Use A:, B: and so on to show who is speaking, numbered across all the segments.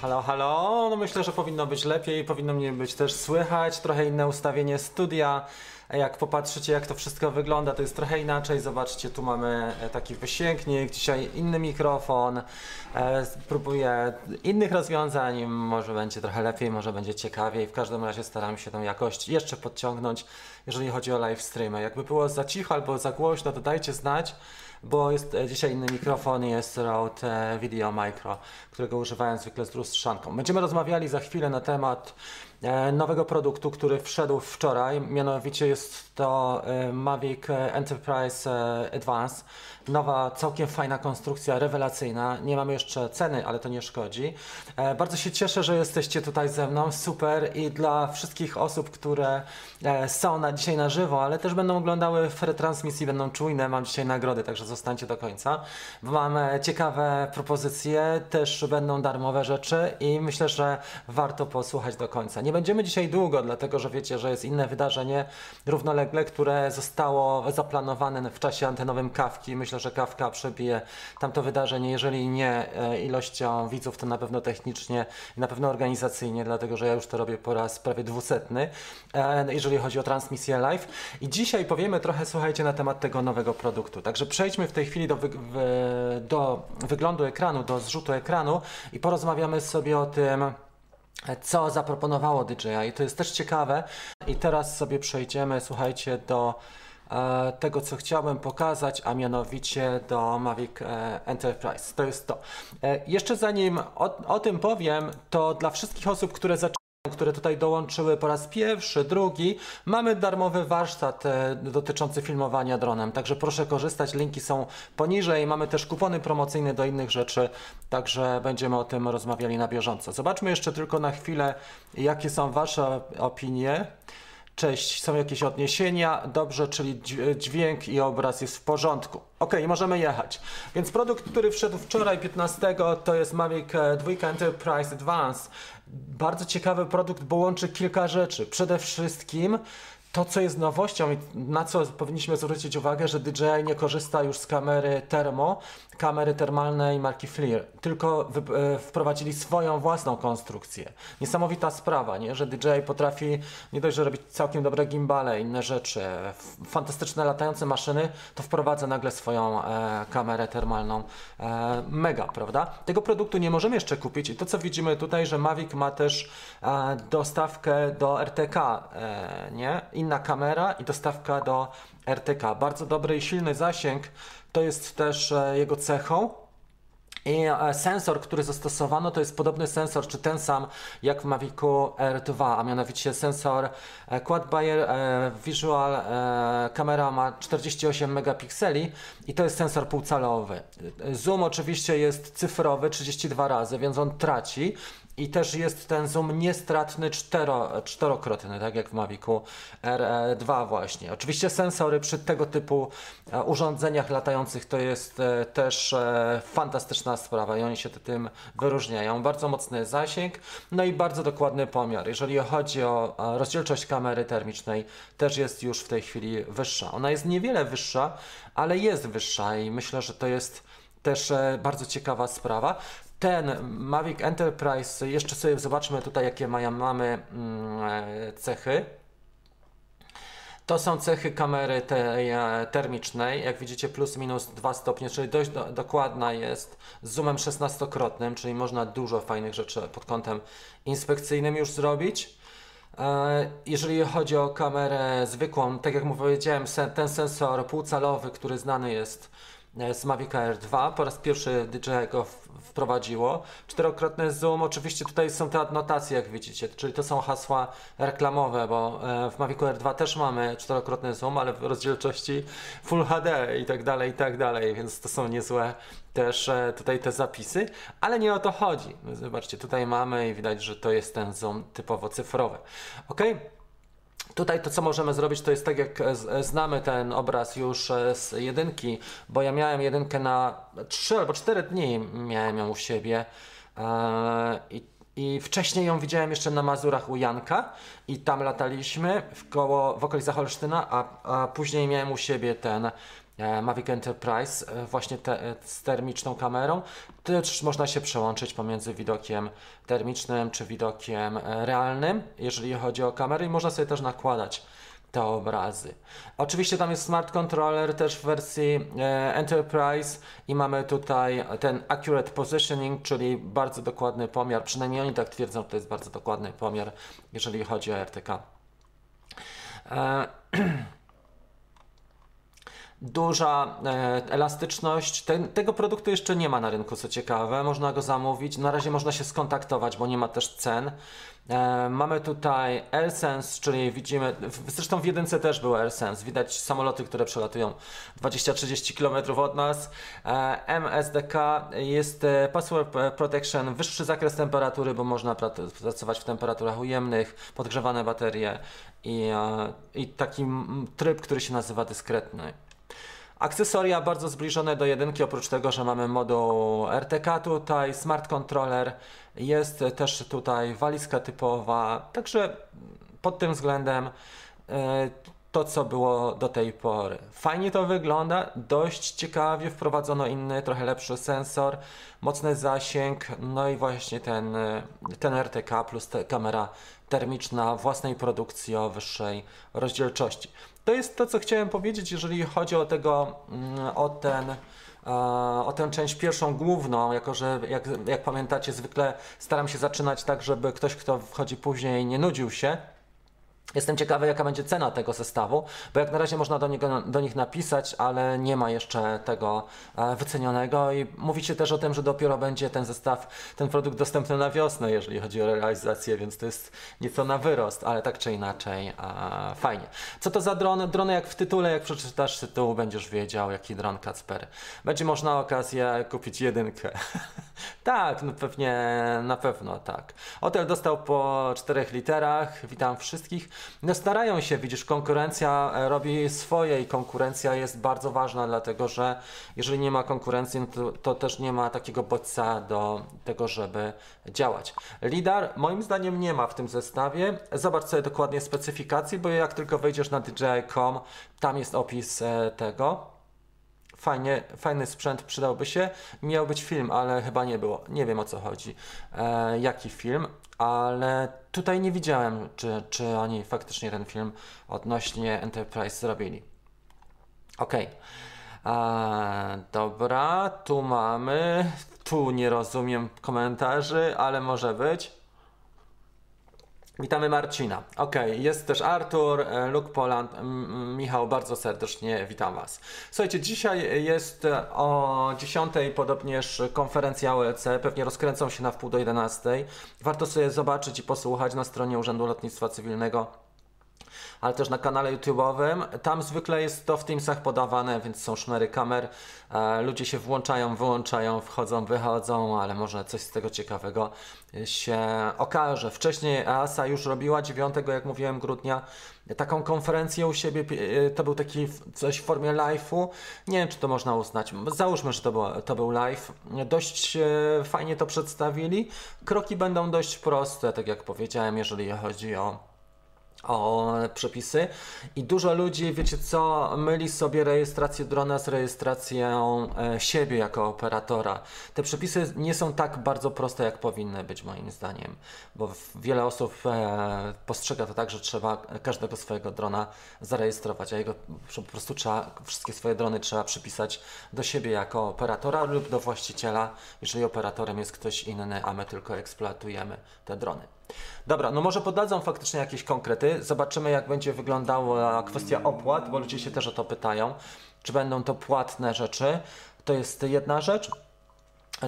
A: Halo, halo. No myślę, że powinno być lepiej, powinno mnie być też słychać, trochę inne ustawienie studia. Jak popatrzycie, jak to wszystko wygląda, to jest trochę inaczej. Zobaczcie, tu mamy e, taki wysięgnik, dzisiaj inny mikrofon. E, Próbuję innych rozwiązań, może będzie trochę lepiej, może będzie ciekawiej. W każdym razie staram się tą jakość jeszcze podciągnąć, jeżeli chodzi o live streamy. Jakby było za cicho albo za głośno, to dajcie znać bo jest e, dzisiaj inny mikrofon, jest Rode e, Video Micro, którego używałem zwykle z lustrzanką. Będziemy rozmawiali za chwilę na temat e, nowego produktu, który wszedł wczoraj, mianowicie jest to e, Mavic Enterprise e, Advance. Nowa, całkiem fajna konstrukcja, rewelacyjna. Nie mamy jeszcze ceny, ale to nie szkodzi. E, Bardzo się cieszę, że jesteście tutaj ze mną. Super i dla wszystkich osób, które e, są na dzisiaj na żywo, ale też będą oglądały w retransmisji, będą czujne. Mam dzisiaj nagrody, także zostańcie do końca. Mam e, ciekawe propozycje, też będą darmowe rzeczy i myślę, że warto posłuchać do końca. Nie będziemy dzisiaj długo, dlatego że wiecie, że jest inne wydarzenie równolegle, które zostało zaplanowane w czasie antenowym kawki. Myślę, że kawka przebije tamto wydarzenie, jeżeli nie e, ilością widzów, to na pewno technicznie i na pewno organizacyjnie, dlatego że ja już to robię po raz prawie dwusetny, e, jeżeli chodzi o transmisję live. I dzisiaj powiemy trochę, słuchajcie, na temat tego nowego produktu. Także przejdźmy w tej chwili do, wy, do wyglądu ekranu, do zrzutu ekranu i porozmawiamy sobie o tym, co zaproponowało DJI. To jest też ciekawe. I teraz sobie przejdziemy, słuchajcie, do e, tego, co chciałbym pokazać, a mianowicie do Mavic e, Enterprise. To jest to. E, jeszcze zanim o, o tym powiem, to dla wszystkich osób, które zaczęły które tutaj dołączyły po raz pierwszy, drugi, mamy darmowy warsztat e, dotyczący filmowania dronem, także proszę korzystać, linki są poniżej, mamy też kupony promocyjne do innych rzeczy, także będziemy o tym rozmawiali na bieżąco. Zobaczmy jeszcze tylko na chwilę, jakie są Wasze opinie. Cześć, są jakieś odniesienia? Dobrze, czyli dź- dźwięk i obraz jest w porządku. Ok, możemy jechać. Więc produkt, który wszedł wczoraj 15, to jest Mavic e, 2 Enterprise Advance. Bardzo ciekawy produkt, bo łączy kilka rzeczy. Przede wszystkim to, co jest nowością i na co powinniśmy zwrócić uwagę, że DJI nie korzysta już z kamery termo, kamery termalnej marki FLIR, tylko e, wprowadzili swoją własną konstrukcję. Niesamowita sprawa, nie? że DJI potrafi nie dość, że robić całkiem dobre gimbale, inne rzeczy, fantastyczne latające maszyny, to wprowadza nagle swoją e, kamerę termalną. E, mega, prawda? Tego produktu nie możemy jeszcze kupić i to, co widzimy tutaj, że Mavic ma też e, dostawkę do RTK, e, nie? Inna kamera i dostawka do RTK. Bardzo dobry i silny zasięg to jest też e, jego cechą. I e, sensor, który zastosowano, to jest podobny sensor, czy ten sam jak w Mavicu R2, a mianowicie sensor e, Quad Bayer e, Visual kamera ma 48 megapikseli i to jest sensor półcalowy. Zoom oczywiście jest cyfrowy 32 razy, więc on traci. I też jest ten zoom niestratny cztero, czterokrotny, tak jak w Mavicu R2 właśnie. Oczywiście sensory przy tego typu e, urządzeniach latających to jest e, też e, fantastyczna sprawa i oni się tym wyróżniają. Bardzo mocny zasięg, no i bardzo dokładny pomiar. Jeżeli chodzi o e, rozdzielczość kamery termicznej, też jest już w tej chwili wyższa. Ona jest niewiele wyższa, ale jest wyższa i myślę, że to jest też e, bardzo ciekawa sprawa. Ten Mavic Enterprise, jeszcze sobie zobaczmy tutaj, jakie mają, mamy mm, e, cechy. To są cechy kamery tej e, termicznej. Jak widzicie, plus minus 2 stopnie, czyli dość do, dokładna jest z zoomem 16-krotnym, czyli można dużo fajnych rzeczy pod kątem inspekcyjnym już zrobić. E, Jeżeli chodzi o kamerę zwykłą, tak jak mu powiedziałem, ten sensor półcalowy, który znany jest z Mavic Air 2, po raz pierwszy DJI go wprowadziło. Czterokrotny zoom, oczywiście tutaj są te adnotacje, jak widzicie, czyli to są hasła reklamowe, bo e, w Mavic Air 2 też mamy czterokrotny zoom, ale w rozdzielczości Full HD i tak dalej, i tak dalej, więc to są niezłe też e, tutaj te zapisy, ale nie o to chodzi. Zobaczcie, tutaj mamy i widać, że to jest ten zoom typowo cyfrowy. Ok? Tutaj to, co możemy zrobić, to jest tak jak e, e, znamy ten obraz już e, z jedynki, bo ja miałem jedynkę na 3 albo 4 dni, miałem ją u siebie i, i wcześniej ją widziałem jeszcze na Mazurach u Janka i tam lataliśmy w, koło, w okolicach Olsztyna, a, a później miałem u siebie ten Mavic Enterprise e, właśnie te, e, z termiczną kamerą. Też można się przełączyć pomiędzy widokiem termicznym czy widokiem e, realnym, jeżeli chodzi o kamerę i można sobie też nakładać te obrazy. Oczywiście tam jest smart controller też w wersji e, Enterprise i mamy tutaj ten accurate positioning, czyli bardzo dokładny pomiar, przynajmniej oni tak twierdzą, to jest bardzo dokładny pomiar, jeżeli chodzi o RTK. E, duża e, elastyczność. Ten, tego produktu jeszcze nie ma na rynku, co ciekawe. Można go zamówić. Na razie można się skontaktować, bo nie ma też cen. E, mamy tutaj AirSense, czyli widzimy, w- zresztą w jedynce też był AirSense. Widać samoloty, które przelatują 20-30 km od nas. E, MSDK jest e, Password Protection, wyższy zakres temperatury, bo można pra- pracować w temperaturach ujemnych, podgrzewane baterie i, e, i taki tryb, który się nazywa dyskretny. Akcesoria bardzo zbliżone do jedynki, oprócz tego, że mamy moduł RTK tutaj, smart controller, jest też tutaj walizka typowa, także pod tym względem e, to, co było do tej pory. Fajnie to wygląda, dość ciekawie wprowadzono inny, trochę lepszy sensor, mocny zasięg, no i właśnie ten, ten RTK plus te, kamera termiczna własnej produkcji o wyższej rozdzielczości. To jest to, co chciałem powiedzieć, jeżeli chodzi o tego, mm, o ten, e, o tę część pierwszą główną, jako że jak, jak pamiętacie, zwykle staram się zaczynać tak, żeby ktoś, kto wchodzi później, nie nudził się. Jestem ciekawy, jaka będzie cena tego zestawu, bo jak na razie można do, niego, do nich napisać, ale nie ma jeszcze tego e, wycenionego i mówicie też o tym, że dopiero będzie ten zestaw, ten produkt dostępny na wiosnę, jeżeli chodzi o realizację, więc to jest nieco na wyrost, ale tak czy inaczej e, fajnie. Co to za dron? Drony jak w tytule, jak przeczytasz tytuł, będziesz wiedział, jaki dron Kacper. Będzie można okazję kupić jedynkę. tak, no pewnie, na pewno tak. Hotel dostał po czterech literach, witam wszystkich. No starają się, widzisz, konkurencja e, robi swoje i konkurencja jest bardzo ważna, dlatego że jeżeli nie ma konkurencji, no to, to też nie ma takiego bodźca do tego, żeby działać. Lidar moim zdaniem nie ma w tym zestawie. Zobacz sobie dokładnie specyfikacje, bo jak tylko wejdziesz na DJI.com, tam jest opis e, tego. Fajnie, fajny sprzęt przydałby się. Miał być film, ale chyba nie było. Nie wiem o co chodzi. E, jaki film, ale tutaj nie widziałem, czy, czy oni faktycznie ten film odnośnie Enterprise zrobili. Okej. E, Dobra, tu mamy. Tu nie rozumiem komentarzy, ale może być. Witamy Marcina. Okej, jest też Artur, e, Luke Poland, Michał, bardzo serdecznie witam Was. Słuchajcie, dzisiaj jest e, o 10 podobnież konferencja OLC, pewnie rozkręcą się na wpół do 11. Warto sobie zobaczyć i posłuchać na stronie Urzędu Lotnictwa Cywilnego ale też na kanale YouTube'owym. Tam zwykle jest to w Teamsach podawane, więc są szmery kamer. E, ludzie się włączają, wyłączają, wchodzą, wychodzą, ale może coś z tego ciekawego się okaże. Wcześniej EASA już robiła 9, jak mówiłem, grudnia taką konferencję u siebie. e, To był taki coś w formie live'u. Nie wiem, czy to można uznać. Załóżmy, że to, było, to był live. Dość e, fajnie to przedstawili. Kroki będą dość proste, tak jak powiedziałem, jeżeli chodzi o o przepisy i dużo ludzi, wiecie co, myli sobie rejestrację drona z rejestracją e, siebie jako operatora. Te przepisy nie są tak bardzo proste, jak powinny być moim zdaniem, bo wiele osób e, postrzega to tak, że trzeba każdego swojego drona zarejestrować, a jego po prostu trzeba, wszystkie swoje drony trzeba przypisać do siebie jako operatora lub do właściciela, jeżeli operatorem jest ktoś inny, a my tylko eksploatujemy te drony. Dobra, no może podadzą faktycznie jakieś konkrety. Zobaczymy, jak będzie wyglądała kwestia opłat, bo ludzie się też o to pytają. Czy będą to płatne rzeczy? To jest jedna rzecz.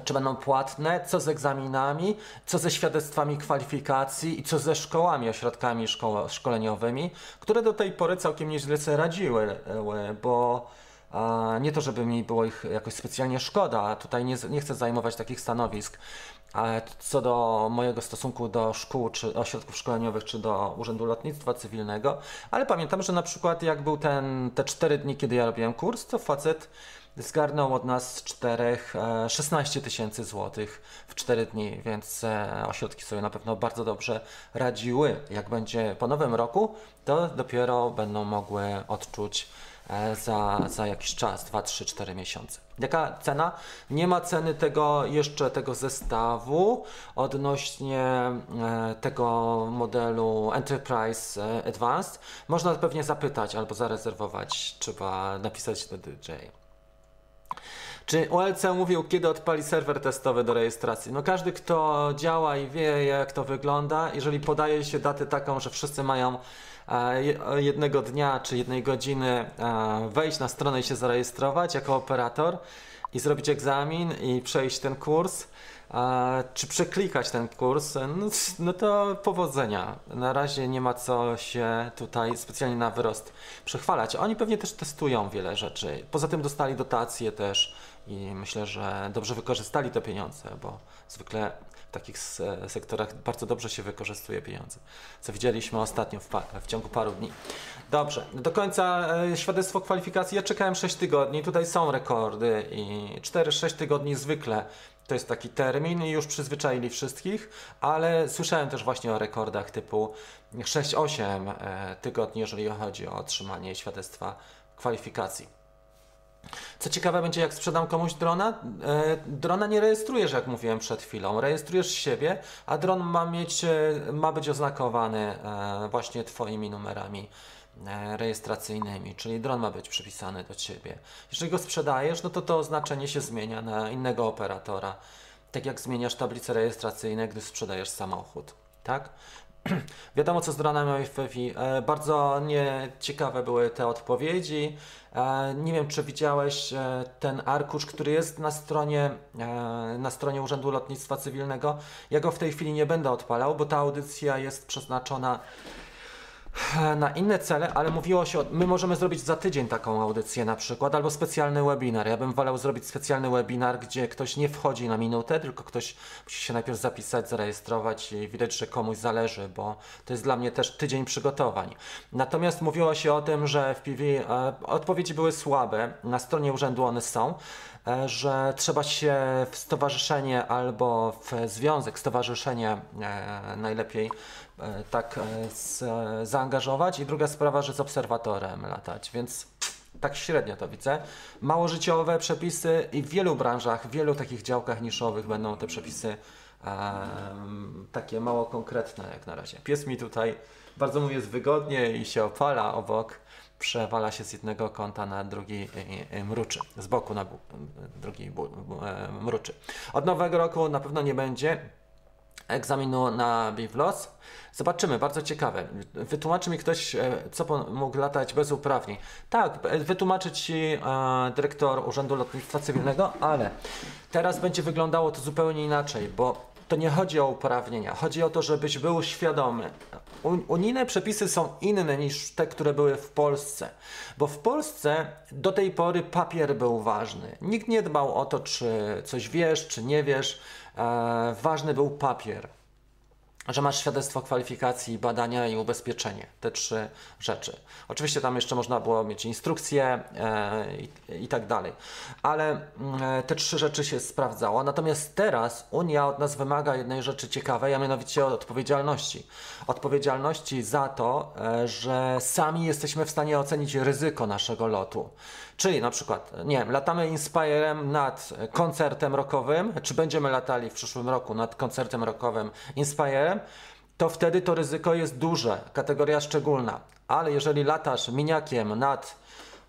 A: Czy będą płatne? Co z egzaminami? Co ze świadectwami kwalifikacji? I co ze szkołami, ośrodkami szkoleniowymi, które do tej pory całkiem nieźle sobie radziły, bo nie to, żeby mi było ich jakoś specjalnie szkoda, tutaj nie, nie chcę zajmować takich stanowisk. Co do mojego stosunku do szkół, czy ośrodków szkoleniowych, czy do Urzędu Lotnictwa Cywilnego, ale pamiętam, że na przykład jak był ten, te 4 dni, kiedy ja robiłem kurs, to facet zgarnął od nas czterech e, 16 tysięcy złotych w 4 dni, więc e, ośrodki sobie na pewno bardzo dobrze radziły. Jak będzie po nowym roku, to dopiero będą mogły odczuć e, za, za jakiś czas, 2, 3, 4 miesiące. Jaka cena? Nie ma ceny tego jeszcze tego zestawu odnośnie e, tego modelu Enterprise e, Advanced. Można pewnie zapytać albo zarezerwować, trzeba napisać do DJ. Czy ULC mówił, kiedy odpali serwer testowy do rejestracji? No każdy, kto działa i wie, jak to wygląda, jeżeli podaje się datę taką, że wszyscy mają e, jednego dnia czy jednej godziny wejść na stronę i się zarejestrować jako operator i zrobić egzamin i przejść ten kurs, czy przeklikać ten kurs, no, no to powodzenia. Na razie nie ma co się tutaj specjalnie na wyrost przechwalać. Oni pewnie też testują wiele rzeczy. Poza tym dostali dotacje też i myślę, że dobrze wykorzystali te pieniądze, bo zwykle w takich sektorach bardzo dobrze się wykorzystuje pieniądze, co widzieliśmy ostatnio w, w ciągu paru dni. Dobrze, do końca e, świadectwo kwalifikacji. Ja czekałem 6 tygodni, tutaj są rekordy i 4-6 tygodni zwykle to jest taki termin i już przyzwyczaili wszystkich, ale słyszałem też właśnie o rekordach typu 6-8 e, tygodni, jeżeli chodzi o otrzymanie świadectwa kwalifikacji. Co ciekawe będzie, jak sprzedam komuś drona. E, drona nie rejestrujesz, jak mówiłem przed chwilą. Rejestrujesz siebie, a dron ma, mieć, e, ma być oznakowany e, właśnie Twoimi numerami rejestracyjnymi, czyli dron ma być przypisany do Ciebie. Jeżeli go sprzedajesz, no to to oznaczenie się zmienia na innego operatora. Tak jak zmieniasz tablice rejestracyjne, gdy sprzedajesz samochód. Tak? Wiadomo, co z dronami FPV. E, bardzo nieciekawe były te odpowiedzi. E, nie wiem, czy widziałeś e, ten arkusz, który jest na stronie, na stronie Urzędu Lotnictwa Cywilnego. Ja go w tej chwili nie będę odpalał, bo ta audycja jest przeznaczona na inne cele, ale mówiło się, o, my możemy zrobić za tydzień taką audycję na przykład, albo specjalny webinar. Ja bym wolał zrobić specjalny webinar, gdzie ktoś nie wchodzi na minutę, tylko ktoś musi się najpierw zapisać, zarejestrować i widać, że komuś zależy, bo to jest dla mnie też tydzień przygotowań. Natomiast mówiło się o tym, że w PV e, odpowiedzi były słabe, na stronie urzędu one są, e, że trzeba się w stowarzyszenie albo w związek, stowarzyszenie e, najlepiej tak e, z, zaangażować i druga sprawa, że z obserwatorem latać, więc tak średnio to widzę. Mało życiowe przepisy i w wielu branżach, w wielu takich działkach niszowych będą te przepisy takie mało konkretne jak na razie. Pies mi tutaj bardzo mu jest wygodnie i się opala obok, przewala się z jednego kąta na drugi mruczy, z boku na drugi e, mruczy. Od nowego roku na pewno nie będzie egzaminu na BIVLOS. Zobaczymy, bardzo ciekawe. Wytłumaczy mi ktoś, e, co mógł latać bez uprawnień. Tak, e, wytłumaczy Ci e, dyrektor Urzędu Lotnictwa Cywilnego, ale teraz będzie wyglądało to zupełnie inaczej, bo to nie chodzi o uprawnienia. Chodzi o to, żebyś był świadomy. Unijne przepisy są inne niż te, które były w Polsce, bo w Polsce do tej pory papier był ważny. Nikt nie dbał o to, czy coś wiesz, czy nie wiesz. E, ważny był papier że masz świadectwo kwalifikacji, badania i ubezpieczenie. Te trzy rzeczy. Oczywiście tam jeszcze można było mieć instrukcje e, i, i, tak dalej. Ale e, te trzy rzeczy się sprawdzało. Natomiast teraz Unia od nas wymaga jednej rzeczy ciekawej, a mianowicie odpowiedzialności. Odpowiedzialności za to, e, że sami jesteśmy w stanie ocenić ryzyko naszego lotu. Czyli na przykład, nie wiem, latamy Inspirem nad koncertem rockowym, czy będziemy latali w przyszłym roku nad koncertem rockowym Inspirem, to wtedy to ryzyko jest duże, kategoria szczególna. Ale jeżeli latasz miniakiem nad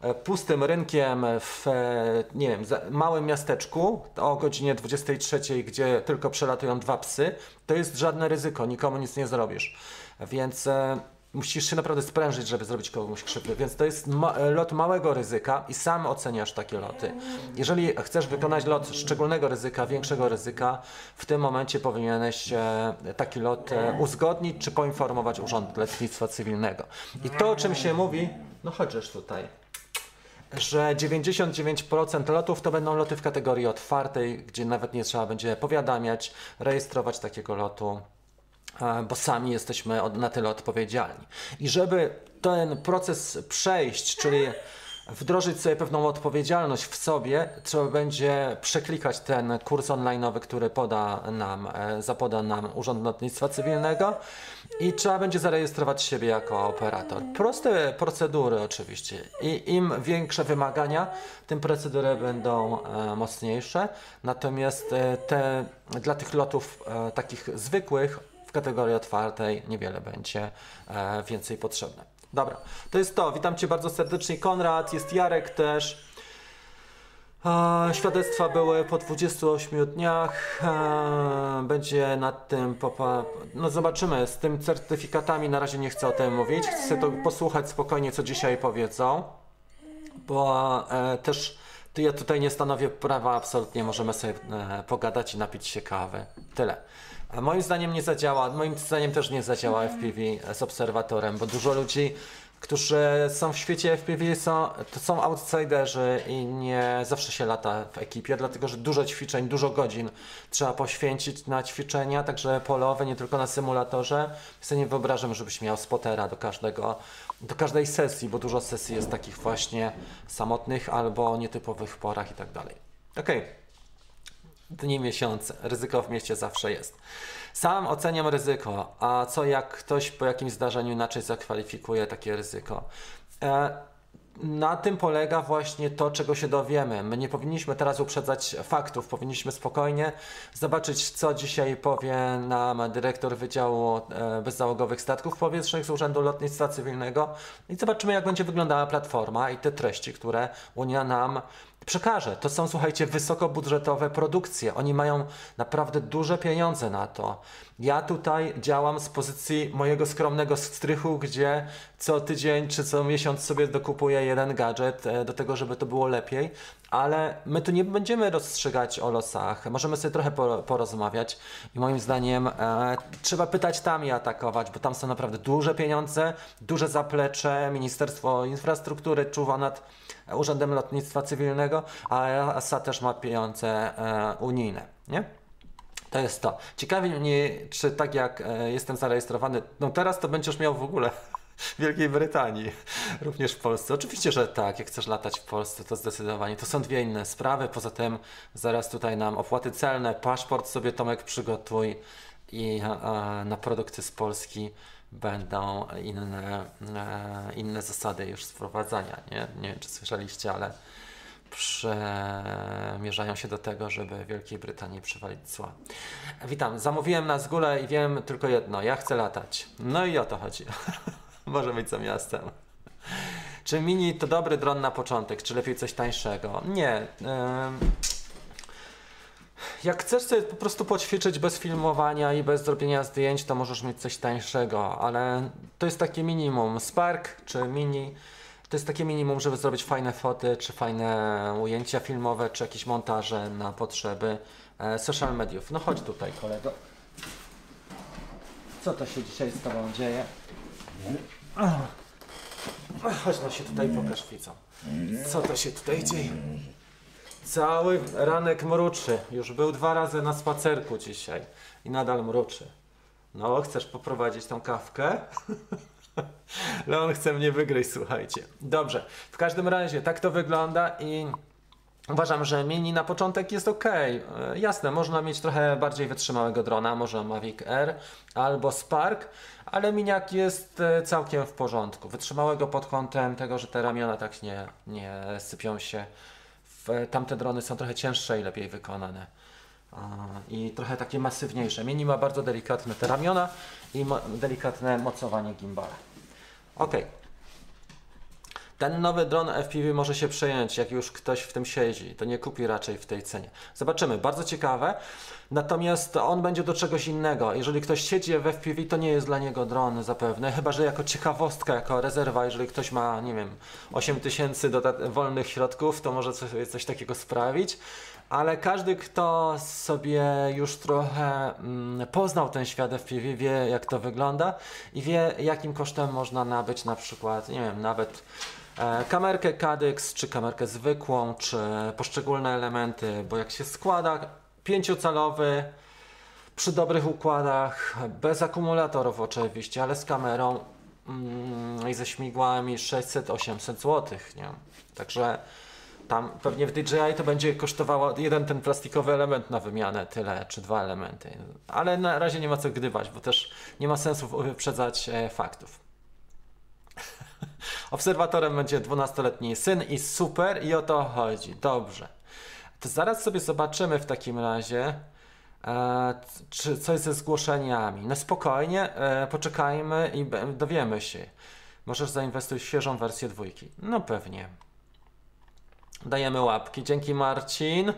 A: e, pustym rynkiem w e, nie wiem, małym miasteczku o godzinie 23, gdzie tylko przelatują dwa psy, to jest żadne ryzyko, nikomu nic nie zrobisz. Więc e, musisz się naprawdę sprężyć, żeby zrobić komuś krzywdę, więc to jest ma lot małego ryzyka i sam oceniasz takie loty. Jeżeli chcesz wykonać lot szczególnego ryzyka, większego ryzyka, w tym momencie powinieneś e, taki lot e, uzgodnić czy poinformować Urząd Lotnictwa Cywilnego. I to, o czym się mówi, no chociaż tutaj, że 99% lotów to będą loty w kategorii otwartej, gdzie nawet nie trzeba będzie powiadamiać, rejestrować takiego lotu bo sami jesteśmy na tyle odpowiedzialni. I żeby ten proces przejść, czyli wdrożyć sobie pewną odpowiedzialność w sobie, trzeba będzie przeklikać ten kurs online'owy, który poda nam, e, zapoda nam Urząd Lotnictwa Cywilnego i trzeba będzie zarejestrować siebie jako operator. Proste procedury oczywiście i im większe wymagania, tym procedury będą e, mocniejsze, natomiast e, te, dla tych lotów takich zwykłych w kategorii otwartej niewiele będzie e, więcej potrzebne. Dobra, to jest to. Witam Cię bardzo serdecznie, Konrad, jest Jarek też. E, świadectwa były po 28 dniach. E, będzie nad tym. No zobaczymy. Z tym certyfikatami na razie nie chcę o tym mówić. Chcę to posłuchać spokojnie, co dzisiaj powiedzą. Bo też ja tutaj nie stanowię prawa, absolutnie możemy sobie pogadać i napić się kawy. Tyle. A moim zdaniem nie zadziała, moim zdaniem też nie zadziała FPV z obserwatorem, bo dużo ludzi, którzy są w świecie FPV, są, to są outsiderzy i nie zawsze się lata w ekipie, dlatego że dużo ćwiczeń, dużo godzin trzeba poświęcić na ćwiczenia, także polowe, nie tylko na symulatorze. Sobie nie wyobrażam, żebyś miał spotera do każdego, do każdej sesji, bo dużo sesji jest takich właśnie samotnych albo nietypowych porach i tak dalej. Okej dni, miesiące. Ryzyko w mieście zawsze jest. Sam oceniam ryzyko, a co jak ktoś po jakimś zdarzeniu inaczej zakwalifikuje takie ryzyko? E, na tym polega właśnie to, czego się dowiemy. My nie powinniśmy teraz uprzedzać faktów, powinniśmy spokojnie zobaczyć, co dzisiaj powie nam dyrektor Wydziału e, Bezzałogowych Statków Powietrznych z Urzędu Lotnictwa Cywilnego i zobaczymy, jak będzie wyglądała platforma i te treści, które Unia nam przekaże. To są, słuchajcie, wysokobudżetowe produkcje. Oni mają naprawdę duże pieniądze na to. Ja tutaj działam z pozycji mojego skromnego strychu, gdzie co tydzień czy co miesiąc sobie dokupuję jeden gadżet e, do tego, żeby to było lepiej, ale my tu nie będziemy rozstrzygać o losach. Możemy sobie trochę porozmawiać i moim zdaniem e, trzeba pytać tam i atakować, bo tam są naprawdę duże pieniądze, duże zaplecze. Ministerstwo Infrastruktury czuwa nad Urzędem Lotnictwa Cywilnego, a EASA też ma pieniądze e, unijne, nie? To jest to. Ciekawi mnie, czy tak jak e, jestem zarejestrowany, no teraz to będziesz miał w ogóle Wielkiej Brytanii, również w Polsce. Oczywiście, że tak, jak chcesz latać w Polsce, to zdecydowanie. To są dwie inne sprawy. Poza tym zaraz tutaj nam opłaty celne, paszport sobie Tomek przygotuj i na produkty z Polski będą inne, e, inne zasady już sprowadzania. Nie? nie wiem, czy słyszeliście, ale przemierzają się do tego, żeby Wielkiej Brytanii przywalić cła. Witam, zamówiłem na zgulę i wiem tylko jedno, ja chcę latać. No i o to chodzi. Może być za miastem. Czy mini to dobry dron na początek, czy lepiej coś tańszego? Nie. Jak chcesz sobie po prostu poćwiczyć bez filmowania i bez zrobienia zdjęć, to możesz mieć coś tańszego, ale to jest takie minimum. Spark czy mini to jest takie minimum, żeby zrobić fajne foty, czy fajne ujęcia filmowe, czy jakieś montaże na potrzeby e, social mediów. No chodź tutaj, kolego. Co to się dzisiaj z Tobą dzieje? Chodź no się tutaj pokaż widzą. Co to się tutaj dzieje? Cały ranek mruczy. Już był dwa razy na spacerku dzisiaj i nadal mruczy. No, chcesz poprowadzić tą kawkę? Leon chce mnie wygryźć, słuchajcie. Dobrze, w każdym razie tak to wygląda i Uważam, że mini na początek jest ok. E, jasne, można mieć trochę bardziej wytrzymałego drona, może Mavic Air albo Spark, ale miniak jest e, całkiem w porządku. Wytrzymałego pod kątem tego, że te ramiona tak nie, nie sypią się. Tamte drony są trochę cięższe i lepiej wykonane. I trochę takie masywniejsze. Mini ma bardzo delikatne te ramiona i delikatne mocowanie gimbala. Ok. Ten nowy dron FPV może się przejąć, jak już ktoś w tym siedzi. To nie kupi raczej w tej cenie. Zobaczymy. Bardzo ciekawe. Natomiast on będzie do czegoś innego. Jeżeli ktoś siedzi w FPV, to nie jest dla niego dron zapewne. Chyba, że jako ciekawostka, jako rezerwa, jeżeli ktoś ma, nie wiem, 8000 wolnych środków, to może coś, coś takiego sprawić ale każdy, kto sobie już trochę mm, poznał ten świat FPV, wie jak to wygląda i wie jakim kosztem można nabyć na przykład, nie wiem, nawet kamerkę Cadyx, czy kamerkę zwykłą, czy poszczególne elementy, bo jak się składa pięciocalowy, przy dobrych układach, bez akumulatorów oczywiście, ale z kamerą, mm, i ze śmigłami 600-800 zł, nie? Także tam pewnie w DJI to będzie kosztowało jeden ten plastikowy element na wymianę tyle, czy dwa elementy. Ale na razie nie ma co gdybać, bo też nie ma sensu wyprzedzać e, faktów. Obserwatorem będzie 12-letni syn i super i o to chodzi. Dobrze. To zaraz sobie zobaczymy w takim razie, e, czy coś ze zgłoszeniami. No spokojnie, e, poczekajmy i dowiemy się. Możesz zainwestować w świeżą wersję dwójki. No pewnie. Dajemy łapki. Dzięki Marcin.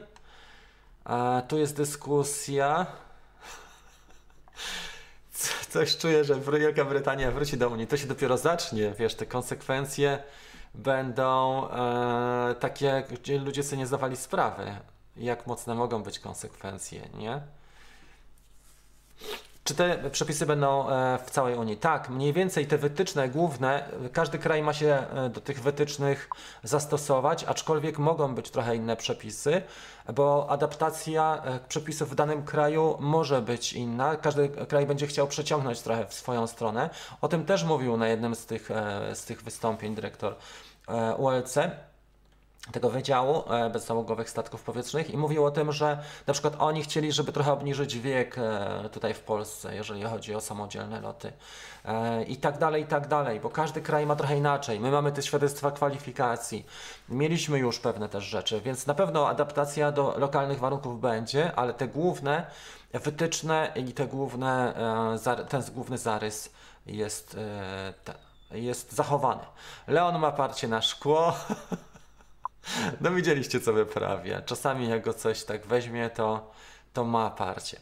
A: A, tu jest dyskusja. Coś czuję, że Wielka Brytania wróci do Unii. To się dopiero zacznie. Wiesz, te konsekwencje będą e, takie, gdzie ludzie sobie nie zdawali sprawy, jak mocne mogą być konsekwencje, nie? Czy te przepisy będą e, w całej Unii? Tak, mniej więcej te wytyczne główne, każdy kraj ma się e, do tych wytycznych zastosować, aczkolwiek mogą być trochę inne przepisy, bo adaptacja e, przepisów w danym kraju może być inna. Każdy kraj będzie chciał przeciągnąć trochę w swoją stronę. O tym też mówił na jednym z tych, z tych wystąpień dyrektor ULC tego Wydziału e, Bezzałogowych Statków Powietrznych i mówił o tym, że na przykład oni chcieli, żeby trochę obniżyć wiek e, tutaj w Polsce, jeżeli chodzi o samodzielne loty e, i tak dalej, i tak dalej, bo każdy kraj ma trochę inaczej. My mamy te świadectwa kwalifikacji, mieliśmy już pewne też rzeczy, więc na pewno adaptacja do lokalnych warunków będzie, ale te główne wytyczne i te główne, ten główny zarys jest, jest zachowany. Leon ma parcie na szkło. No widzieliście, co wyprawia. Czasami jak go coś tak weźmie, to, to ma parcie.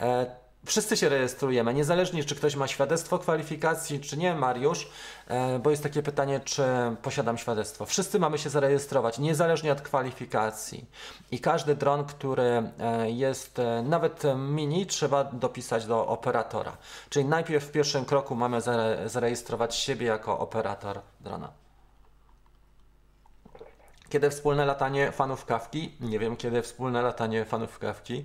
A: E, wszyscy się rejestrujemy, niezależnie czy ktoś ma świadectwo kwalifikacji, czy nie, Mariusz, e, bo jest takie pytanie, czy posiadam świadectwo. Wszyscy mamy się zarejestrować, niezależnie od kwalifikacji. I każdy dron, który e, jest e, nawet mini, trzeba dopisać do operatora. Czyli najpierw w pierwszym kroku mamy zare zarejestrować siebie jako operator drona. Kiedy wspólne latanie fanów kawki? Nie wiem, kiedy wspólne latanie fanów kawki.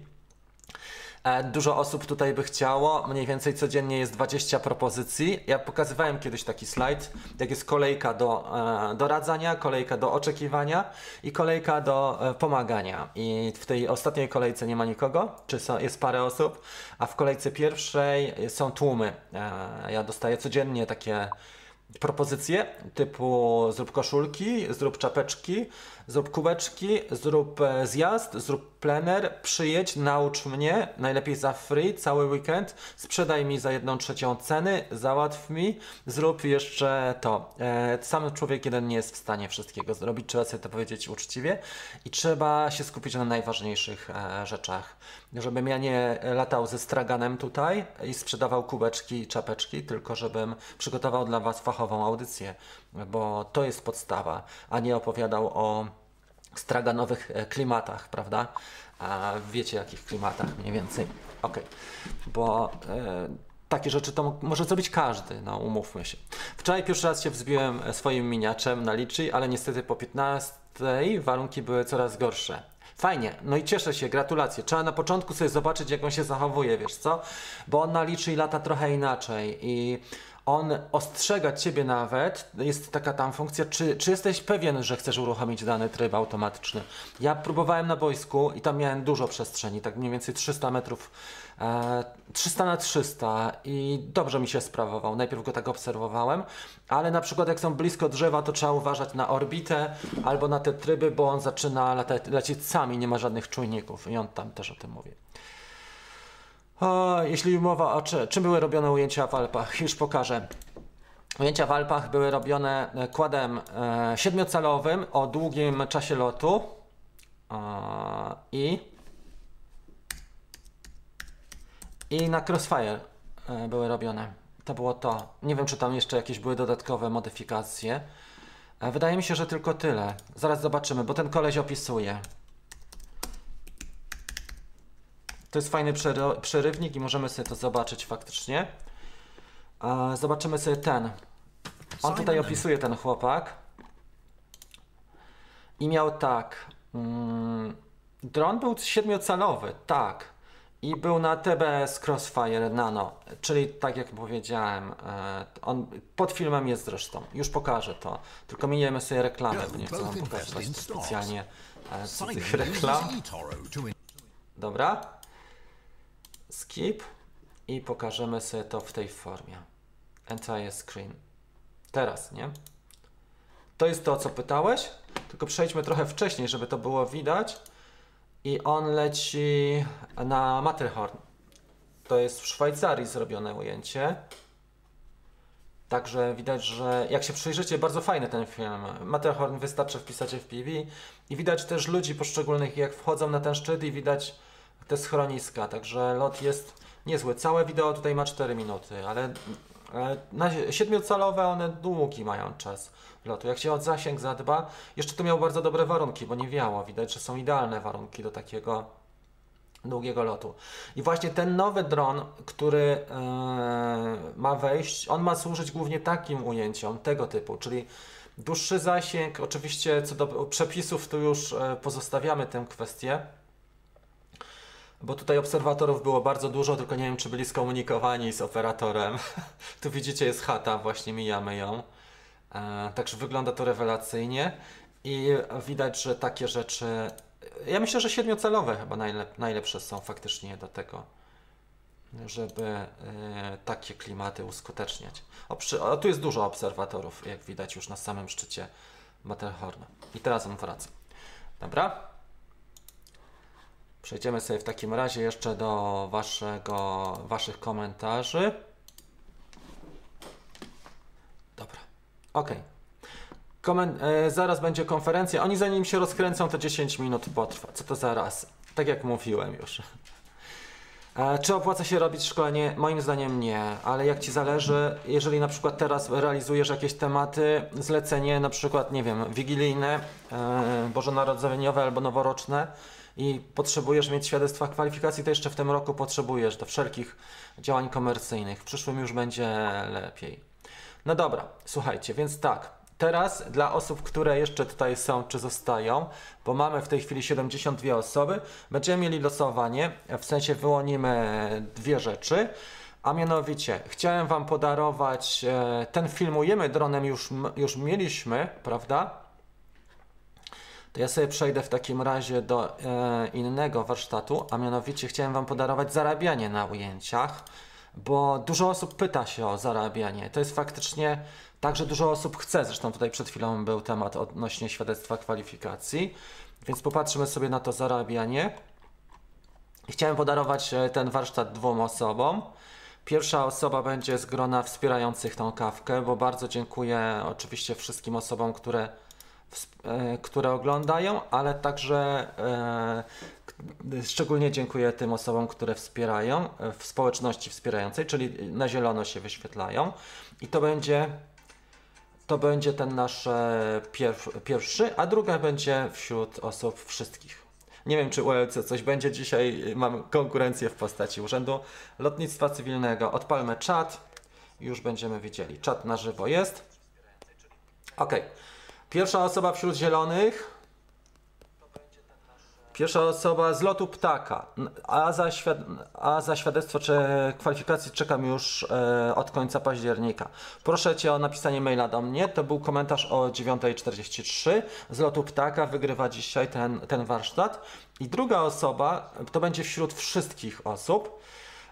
A: E, dużo osób tutaj by chciało, mniej więcej codziennie jest 20 propozycji. Ja pokazywałem kiedyś taki slajd, jak jest kolejka do e, doradzania, kolejka do oczekiwania i kolejka do e, pomagania. I w tej ostatniej kolejce nie ma nikogo, czy jest parę osób, a w kolejce pierwszej są tłumy. Ja dostaję codziennie takie propozycje typu zrób koszulki, zrób czapeczki, zrób kubeczki, zrób e, zjazd, zrób plener, przyjedź, naucz mnie, najlepiej za free, cały weekend, sprzedaj mi za jedną trzecią ceny, załatw mi, zrób jeszcze to. E, sam człowiek jeden nie jest w stanie wszystkiego zrobić, trzeba sobie to powiedzieć uczciwie i trzeba się skupić na najważniejszych e, rzeczach. Żebym ja nie latał ze straganem tutaj i sprzedawał kubeczki i czapeczki, tylko żebym przygotował dla Was fachową audycję, bo to jest podstawa, a nie opowiadał o straganowych e, klimatach, prawda? A wiecie jakich klimatach mniej więcej. Ok, bo e, takie rzeczy to może zrobić każdy, no umówmy się. Wczoraj pierwszy raz się wzbiłem e, swoim miniaczem na liczy, ale niestety po 15 warunki były coraz gorsze. Fajnie, no i cieszę się, gratulacje. Trzeba na początku sobie zobaczyć, jak on się zachowuje, wiesz co? Bo on na liczy lata trochę inaczej i on ostrzega ciebie nawet, jest taka tam funkcja, czy, czy jesteś pewien, że chcesz uruchomić dany tryb automatyczny. Ja próbowałem na boisku i tam miałem dużo przestrzeni, tak mniej więcej 300 metrów, e, 300 na 300 i dobrze mi się sprawował. Najpierw go tak obserwowałem, ale na przykład jak są blisko drzewa, to trzeba uważać na orbitę albo na te tryby, bo on zaczyna latać, lecieć nie ma żadnych czujników i on tam też o tym mówi. O, jeśli mowa o czy, czym były robione ujęcia w Alpach, już pokażę. Ujęcia w Alpach były robione e, kładem e, siedmiocalowym o długim czasie lotu e, i i na Crossfire e, były robione. To było to. Nie wiem, czy tam jeszcze jakieś były dodatkowe modyfikacje. E, wydaje mi się, że tylko tyle. Zaraz zobaczymy, bo ten koleś opisuje. To jest fajny przerywnik i możemy sobie to zobaczyć faktycznie. Zobaczymy sobie ten. On tutaj opisuje ten chłopak. I miał tak. Mm, dron był siedmiocalowy, tak. I był na TBS Crossfire Nano, czyli tak jak powiedziałem, e, on pod filmem jest zresztą. Już pokażę to. Tylko miniemy sobie reklamę, bo nie chcę wam pokazywać specjalnie e, z tych reklam. Dobra. Skip i pokażemy sobie to w tej formie. Entire screen. Teraz, nie? To jest to, co pytałeś, tylko przejdźmy trochę wcześniej, żeby to było widać. I on leci na Matterhorn. To jest w Szwajcarii zrobione ujęcie. Także widać, że jak się przyjrzycie, bardzo fajny ten film. Matterhorn wystarczy wpisać FPV i widać też ludzi poszczególnych, jak wchodzą na ten szczyt i widać te schroniska. Także lot jest niezły. Całe wideo tutaj ma 4 minuty, ale na 7-calowe one długi mają czas lotu. Jak się o zasięg zadba, jeszcze tu miał bardzo dobre warunki, bo nie wiało. Widać, że są idealne warunki do takiego długiego lotu. I właśnie ten nowy dron, który yy, ma wejść, on ma służyć głównie takim ujęciom, tego typu, czyli dłuższy zasięg. Oczywiście co do przepisów, tu już yy, pozostawiamy tę kwestię. Bo tutaj obserwatorów było bardzo dużo, tylko nie wiem, czy byli skomunikowani z operatorem. tu widzicie, jest chata, właśnie mijamy ją. E, także wygląda to rewelacyjnie i widać, że takie rzeczy. Ja myślę, że siedmiocelowe chyba najlep najlepsze są faktycznie do tego, żeby e, takie klimaty uskuteczniać. O, przy, o, tu jest dużo obserwatorów, jak widać już na samym szczycie Matterhorna. I teraz on wraca. Dobra? Przejdziemy sobie w takim razie jeszcze do waszego, waszych komentarzy. Dobra, ok. Komen e, zaraz będzie konferencja. Oni zanim się rozkręcą, to 10 minut potrwa. Co to zaraz? Tak jak mówiłem już. E, czy opłaca się robić szkolenie? Moim zdaniem nie, ale jak Ci zależy, jeżeli na przykład teraz realizujesz jakieś tematy, zlecenie na przykład, nie wiem, wigilijne, e, bożonarodzeniowe albo noworoczne, i potrzebujesz mieć świadectwa kwalifikacji, to jeszcze w tym roku potrzebujesz do wszelkich działań komercyjnych. W przyszłym już będzie lepiej. No dobra, słuchajcie, więc tak. Teraz dla osób, które jeszcze tutaj są czy zostają, bo mamy w tej chwili 72 osoby, będziemy mieli losowanie, w sensie wyłonimy dwie rzeczy. A mianowicie, chciałem Wam podarować, e, ten filmujemy dronem już, już mieliśmy, prawda? To ja sobie przejdę w takim razie do e, innego warsztatu, a mianowicie chciałem Wam podarować zarabianie na ujęciach, bo dużo osób pyta się o zarabianie. To jest faktycznie tak, że dużo osób chce. Zresztą tutaj przed chwilą był temat odnośnie świadectwa kwalifikacji, więc popatrzymy sobie na to zarabianie. Chciałem podarować e, ten warsztat dwóm osobom. Pierwsza osoba będzie z grona wspierających tą kawkę, bo bardzo dziękuję oczywiście wszystkim osobom, które które oglądają, ale także e, szczególnie dziękuję tym osobom, które wspierają e, w społeczności wspierającej, czyli na zielono się wyświetlają. I to będzie to będzie ten nasz pierwszy, a druga będzie wśród osób wszystkich. Nie wiem, czy ULC coś będzie dzisiaj. Mam konkurencję w postaci Urzędu Lotnictwa Cywilnego. Odpalmy czat. Już będziemy widzieli. Czat na żywo jest. Ok. Pierwsza osoba wśród zielonych. Pierwsza osoba z lotu ptaka. A za, świad a za świadectwo czy kwalifikacji czekam już e, od końca października. Proszę Cię o napisanie maila do mnie. To był komentarz o 9.43. Z lotu ptaka wygrywa dzisiaj ten, ten warsztat. I druga osoba, to będzie wśród wszystkich osób.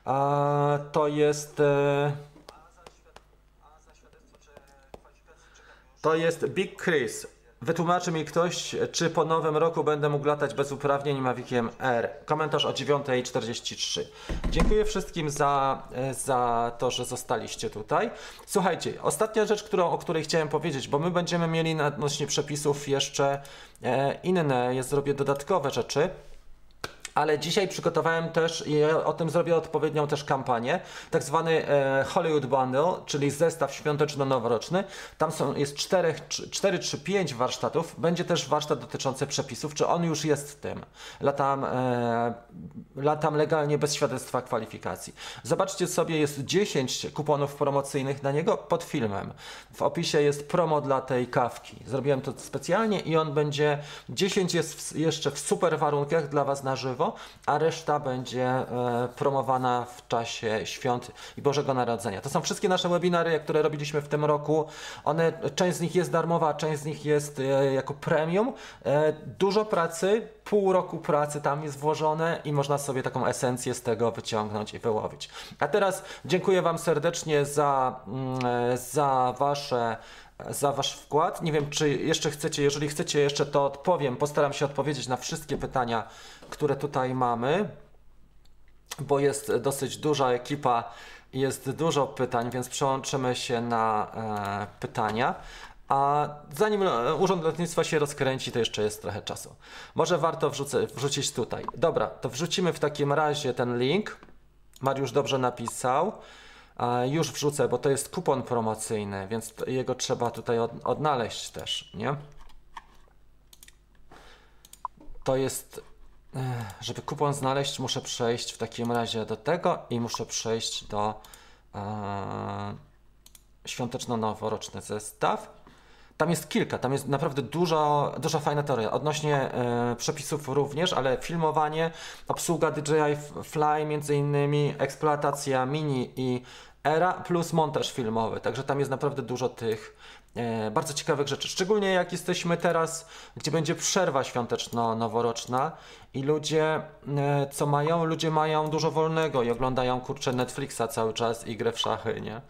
A: E, to jest. E, To jest Big Chris. Wytłumaczy mi ktoś, czy po nowym roku będę mógł latać bez uprawnień Maviciem R. Komentarz o 9.43. Dziękuję wszystkim za, za to, że zostaliście tutaj. Słuchajcie, ostatnia rzecz, którą, o której chciałem powiedzieć, bo my będziemy mieli odnośnie przepisów jeszcze e, inne, ja zrobię dodatkowe rzeczy. Ale dzisiaj przygotowałem też i o tym zrobię odpowiednią też kampanię, tak zwany e, Hollywood Bundle, czyli zestaw świąteczno-noworoczny. Tam są, jest 4, 4 czy 5 warsztatów. Będzie też warsztat dotyczący przepisów, czy on już jest w tym. Latam e, latam legalnie bez świadectwa kwalifikacji. Zobaczcie sobie, jest 10 kuponów promocyjnych na niego pod filmem. W opisie jest promo dla tej kawki. Zrobiłem to specjalnie i on będzie, 10 jest w, jeszcze w super warunkach dla Was na żywo, a reszta będzie e, promowana w czasie świąt i Bożego Narodzenia. To są wszystkie nasze webinary, które robiliśmy w tym roku. One, część z nich jest darmowa, część z nich jest e, jako premium. E, dużo pracy, pół roku pracy tam jest włożone i można sobie taką esencję z tego wyciągnąć i wyłowić. A teraz dziękuję Wam serdecznie za, mm, za Wasze za Wasz wkład. Nie wiem, czy jeszcze chcecie, jeżeli chcecie jeszcze to odpowiem, postaram się odpowiedzieć na wszystkie pytania, które tutaj mamy, bo jest dosyć duża ekipa jest dużo pytań, więc przełączymy się na e, pytania. A zanim e, Urząd Lotnictwa się rozkręci, to jeszcze jest trochę czasu. Może warto wrzucę, wrzucić tutaj. Dobra, to wrzucimy w takim razie ten link. Mariusz dobrze napisał. Już wrzucę, bo to jest kupon promocyjny, więc jego trzeba tutaj od, odnaleźć też, nie? To jest, e, żeby kupon znaleźć, muszę przejść w takim razie do tego i muszę przejść do e, świąteczno-noworoczny zestaw. Tam jest kilka, tam jest naprawdę dużo, duża fajna teoria. Odnośnie e, przepisów również, ale filmowanie, obsługa DJI Fly między innymi, eksploatacja mini i era plus montaż filmowy. Także tam jest naprawdę dużo tych e, bardzo ciekawych rzeczy. Szczególnie jak jesteśmy teraz, gdzie będzie przerwa świąteczno-noworoczna i ludzie, e, co mają? Ludzie mają dużo wolnego i oglądają kurczę Netflixa cały czas i grę w szachy, nie?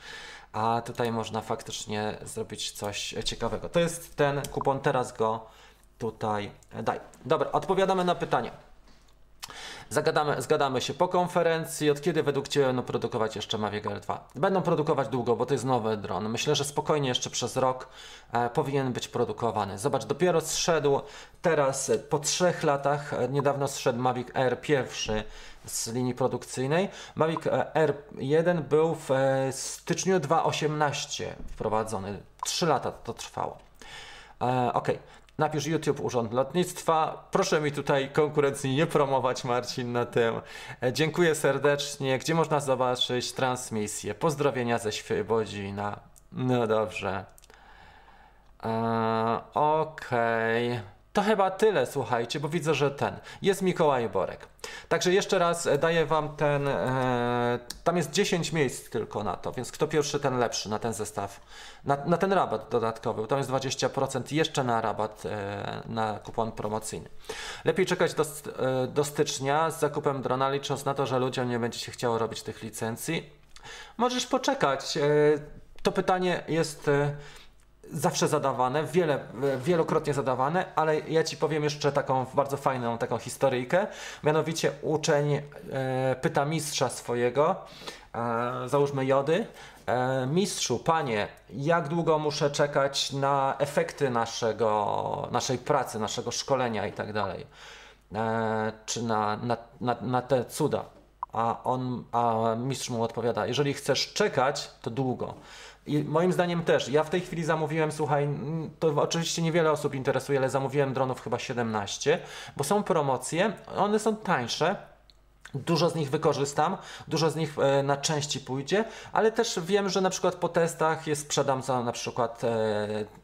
A: A tutaj można faktycznie zrobić coś ciekawego. To jest ten kupon, teraz go tutaj daj. Dobra, odpowiadamy na pytanie. Zagadamy, zgadamy się po konferencji, od kiedy według Ciebie będą produkować jeszcze Mavic Air 2? Będą produkować długo, bo to jest nowy dron. Myślę, że spokojnie jeszcze przez rok e, powinien być produkowany. Zobacz, dopiero zszedł teraz e, po trzech latach, e, niedawno zszedł Mavic Air pierwszy z linii produkcyjnej. Mavic Air 1 był w e, styczniu 2018 wprowadzony. 3 lata to trwało. E, ok, napisz YouTube Urząd Lotnictwa. Proszę mi tutaj konkurencji nie promować, Marcin, na tym. E, dziękuję serdecznie. Gdzie można zobaczyć transmisję? Pozdrowienia ze Świebodzina. No dobrze. E, Okej. Okay. To chyba tyle, słuchajcie, bo widzę, że ten. Jest Mikołaj Borek. Także jeszcze raz e, daję Wam ten. E, tam jest 10 miejsc tylko na to, więc kto pierwszy, ten lepszy na ten zestaw. Na, na ten rabat dodatkowy. Tam jest 20% jeszcze na rabat e, na kupon promocyjny. Lepiej czekać do, e, do stycznia z zakupem drona, licząc na to, że ludziom nie będzie się chciało robić tych licencji. Możesz poczekać. E, to pytanie jest e, zawsze zadawane, wiele, wielokrotnie zadawane, ale ja Ci powiem jeszcze taką bardzo fajną taką historyjkę. Mianowicie uczeń e, pyta mistrza swojego, e, załóżmy Jody, e, mistrzu, panie, jak długo muszę czekać na efekty naszego, naszej pracy, naszego szkolenia i tak dalej, e, czy na, na, na, na te cuda. A on, a mistrz mu odpowiada, jeżeli chcesz czekać, to długo. I moim zdaniem też. Ja w tej chwili zamówiłem, słuchaj, to oczywiście niewiele osób interesuje, ale zamówiłem dronów chyba 17, bo są promocje, one są tańsze, Dużo z nich wykorzystam, dużo z nich e, na części pójdzie, ale też wiem, że na przykład po testach je sprzedam za na przykład e,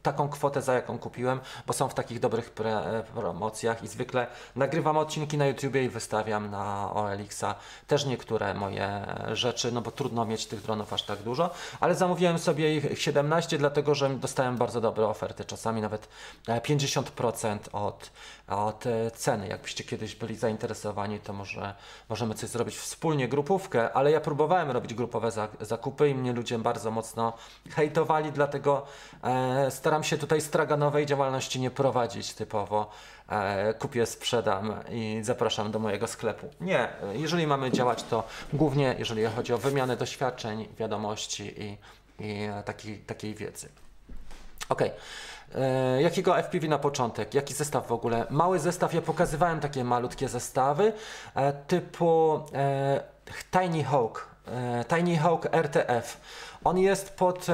A: taką kwotę, za jaką kupiłem, bo są w takich dobrych pre, e, promocjach i zwykle nagrywam odcinki na YouTubie i wystawiam na OLX-a też niektóre moje rzeczy, no bo trudno mieć tych dronów aż tak dużo, ale zamówiłem sobie ich 17, dlatego że dostałem bardzo dobre oferty, czasami nawet 50% od, od ceny. Jakbyście kiedyś byli zainteresowani, to może możemy coś zrobić wspólnie, grupówkę, ale ja próbowałem robić grupowe zakupy i mnie ludzie bardzo mocno hejtowali, dlatego e, staram się tutaj straganowej działalności nie prowadzić typowo. E, kupię, sprzedam i zapraszam do mojego sklepu. Nie, jeżeli mamy działać, to głównie jeżeli chodzi o wymianę doświadczeń, wiadomości i, i taki, takiej wiedzy. Okej. Okay. E, jakiego FPV na początek? Jaki zestaw w ogóle? Mały zestaw, ja pokazywałem takie malutkie zestawy e, typu e, Tiny Hawk Tiny Hawk RTF. On jest pod,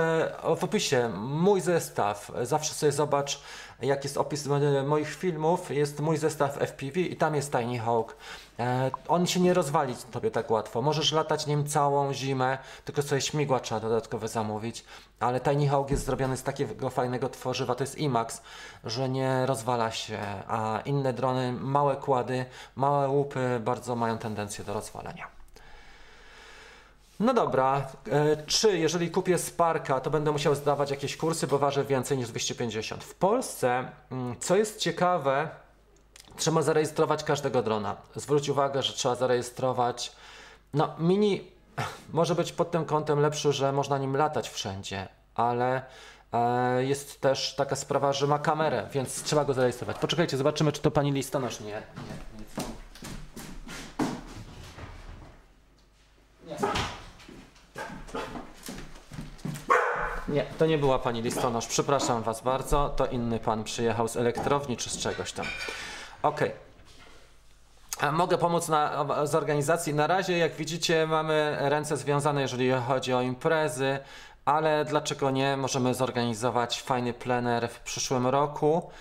A: w opisie, mój zestaw. Zawsze sobie zobacz, jak jest opis moich filmów. Jest mój zestaw FPV i tam jest Tiny Hawk. E, on się nie rozwali tobie tak łatwo. Możesz latać nim całą zimę, tylko sobie śmigła trzeba dodatkowe zamówić. Ale Tiny Hawk jest zrobiony z takiego fajnego tworzywa, to jest IMAX, że nie rozwala się, a inne drony, małe kłady, małe łupy bardzo mają tendencję do rozwalenia. No dobra, e, czy jeżeli kupię Sparka, to będę musiał zdawać jakieś kursy, bo waży więcej niż 250. W Polsce, mm, co jest ciekawe, trzeba zarejestrować każdego drona. Zwróć uwagę, że trzeba zarejestrować. No, mini może być pod tym kątem lepszy, że można nim latać wszędzie, ale e, jest też taka sprawa, że ma kamerę, więc trzeba go zarejestrować. Poczekajcie, zobaczymy, czy to pani listonosz nie. Nie, nie. Nie, to nie była pani listonosz. Przepraszam was bardzo. To inny pan przyjechał z elektrowni czy z czegoś tam. Okej. Okay. Mogę pomóc na, z organizacji. Na razie, jak widzicie, mamy ręce związane, jeżeli chodzi o imprezy, ale dlaczego nie? Możemy zorganizować fajny plener w przyszłym roku.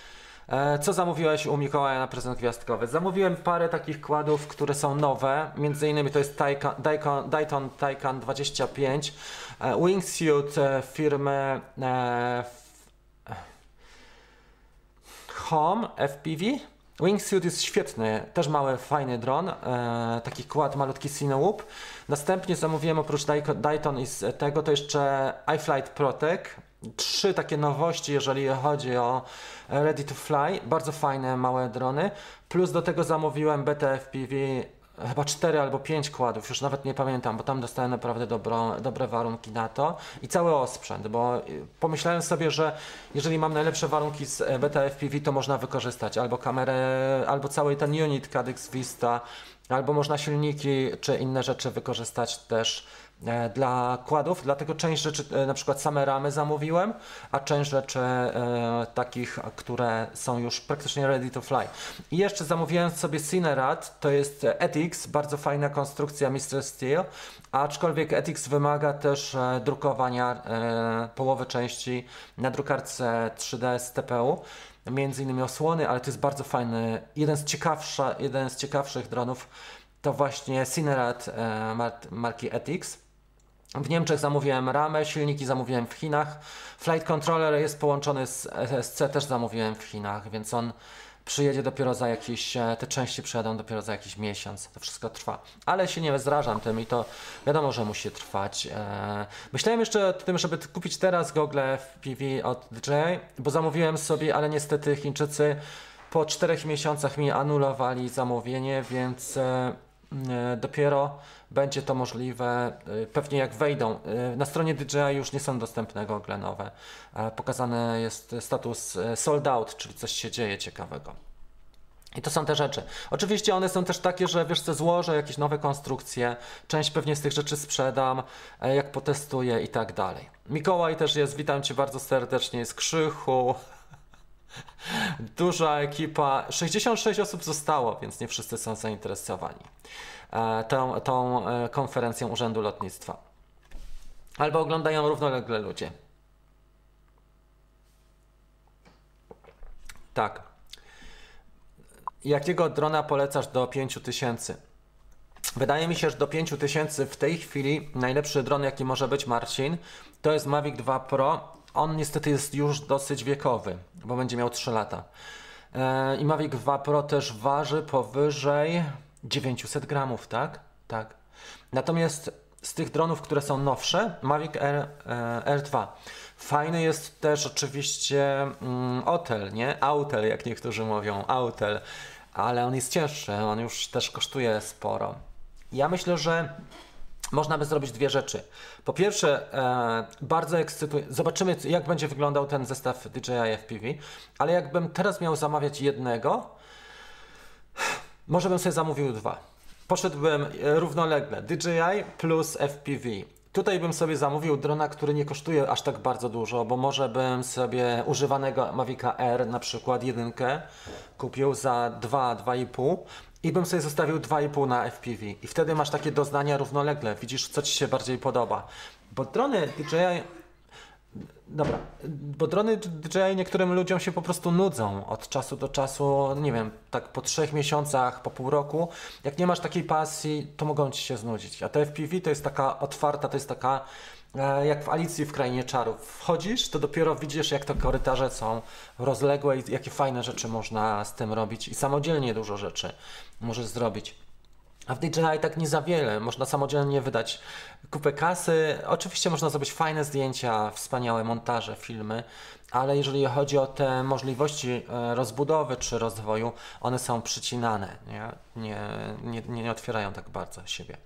A: E, co zamówiłeś u Mikołaja na prezent gwiazdkowy? Zamówiłem parę takich kładów, które są nowe. Między innymi to jest Dayton, Taycan 25, e, Wingsuit e, firmy Home FPV. Wingsuit jest świetny, też mały, fajny dron, taki kład, malutki Cineloop. Następnie zamówiłem oprócz Dayton i z tego to jeszcze iFlight Protec, trzy takie nowości, jeżeli chodzi o Ready to Fly. Bardzo fajne, małe drony. Plus do tego zamówiłem BTFPV chyba 4 albo 5 kładów, już nawet nie pamiętam, bo tam dostałem naprawdę dobro, dobre warunki na to i cały osprzęt, bo y, pomyślałem sobie, że jeżeli mam najlepsze warunki z e, BTFPV, to można wykorzystać albo kamerę, albo cały ten unit Caddx Vista, albo można silniki czy inne rzeczy wykorzystać też dla kładów, dlatego część rzeczy, e, na przykład same ramy zamówiłem, a część rzeczy e, takich, które są już praktycznie ready to fly. I jeszcze zamówiłem sobie Cinerat, to jest Etix, bardzo fajna konstrukcja Mr. Steel, aczkolwiek Etix wymaga też e, drukowania e, połowy części na drukarce 3D z TPU, między innymi osłony, ale to jest bardzo fajny, jeden z, jeden z ciekawszych dronów to właśnie Cinerat e, marki Etix. W Niemczech zamówiłem ramę, silniki zamówiłem w Chinach. Flight controller jest połączony z SC, też zamówiłem w Chinach, więc on przyjedzie dopiero za jakiś, e, te części przyjadą dopiero za jakiś miesiąc. To wszystko trwa. Ale się nie zrażam tym i to wiadomo, że musi trwać. E, myślałem jeszcze o tym, żeby kupić teraz gogle w PV od DJI, bo zamówiłem sobie, ale niestety Chińczycy po czterech miesiącach mi anulowali zamówienie, więc e, dopiero będzie to możliwe y, pewnie jak wejdą. Y, na stronie DJI już nie są dostępne gogle nowe. Pokazany jest status sold out, czyli coś się dzieje ciekawego. I to są te rzeczy. Oczywiście one są też takie, że wiesz co, złożę jakieś nowe konstrukcje, część pewnie z tych rzeczy sprzedam, e, jak potestuję i tak dalej. Mikołaj też jest, witam Cię bardzo serdecznie, jest Krzychu, duża ekipa, 66 osób zostało, więc nie wszyscy są zainteresowani. E, tą, tą e, konferencją Urzędu Lotnictwa. Albo oglądają równolegle ludzie. Tak. Jakiego drona polecasz do 5000? Wydaje mi się, że do 5000 w tej chwili najlepszy dron, jaki może być Marcin, to jest Mavic 2 Pro. On niestety jest już dosyć wiekowy, bo będzie miał 3 lata. E, I Mavic 2 Pro też waży powyżej 900 gramów, tak? Tak. Natomiast z tych dronów, które są nowsze, Mavic Air, e, R2. Fajny jest też oczywiście mm, Otel, nie? Autel, jak niektórzy mówią, Autel, ale on jest cięższy, on już też kosztuje sporo. Ja myślę, że można by zrobić dwie rzeczy. Po pierwsze, e, bardzo ekscytuję. Zobaczymy, jak będzie wyglądał ten zestaw DJI FPV, ale jakbym teraz miał zamawiać jednego, może bym sobie zamówił dwa. Poszedłbym e, równolegle DJI plus FPV. Tutaj bym sobie zamówił drona, który nie kosztuje aż tak bardzo dużo, bo może bym sobie używanego Mavica R, na przykład jedynkę, kupił za 2-2,5, i bym sobie zostawił 2,5 na FPV. I wtedy masz takie doznania równolegle. Widzisz, co ci się bardziej podoba. Bo drony DJI. Dobra, bo drony DJI niektórym ludziom się po prostu nudzą od czasu do czasu, nie wiem, tak po trzech miesiącach, po pół roku. Jak nie masz takiej pasji, to mogą ci się znudzić. A te FPV to jest taka otwarta, to jest taka jak w Alicji w Krainie Czarów. Wchodzisz, to dopiero widzisz, jak te korytarze są rozległe i jakie fajne rzeczy można z tym robić i samodzielnie dużo rzeczy możesz zrobić. A w DJI tak nie za wiele. Można samodzielnie wydać kupę kasy. Oczywiście można zrobić fajne zdjęcia, wspaniałe montaże, filmy, ale jeżeli chodzi o te możliwości e, rozbudowy czy rozwoju, one są przycinane. Nie, nie, nie, nie otwierają tak bardzo siebie.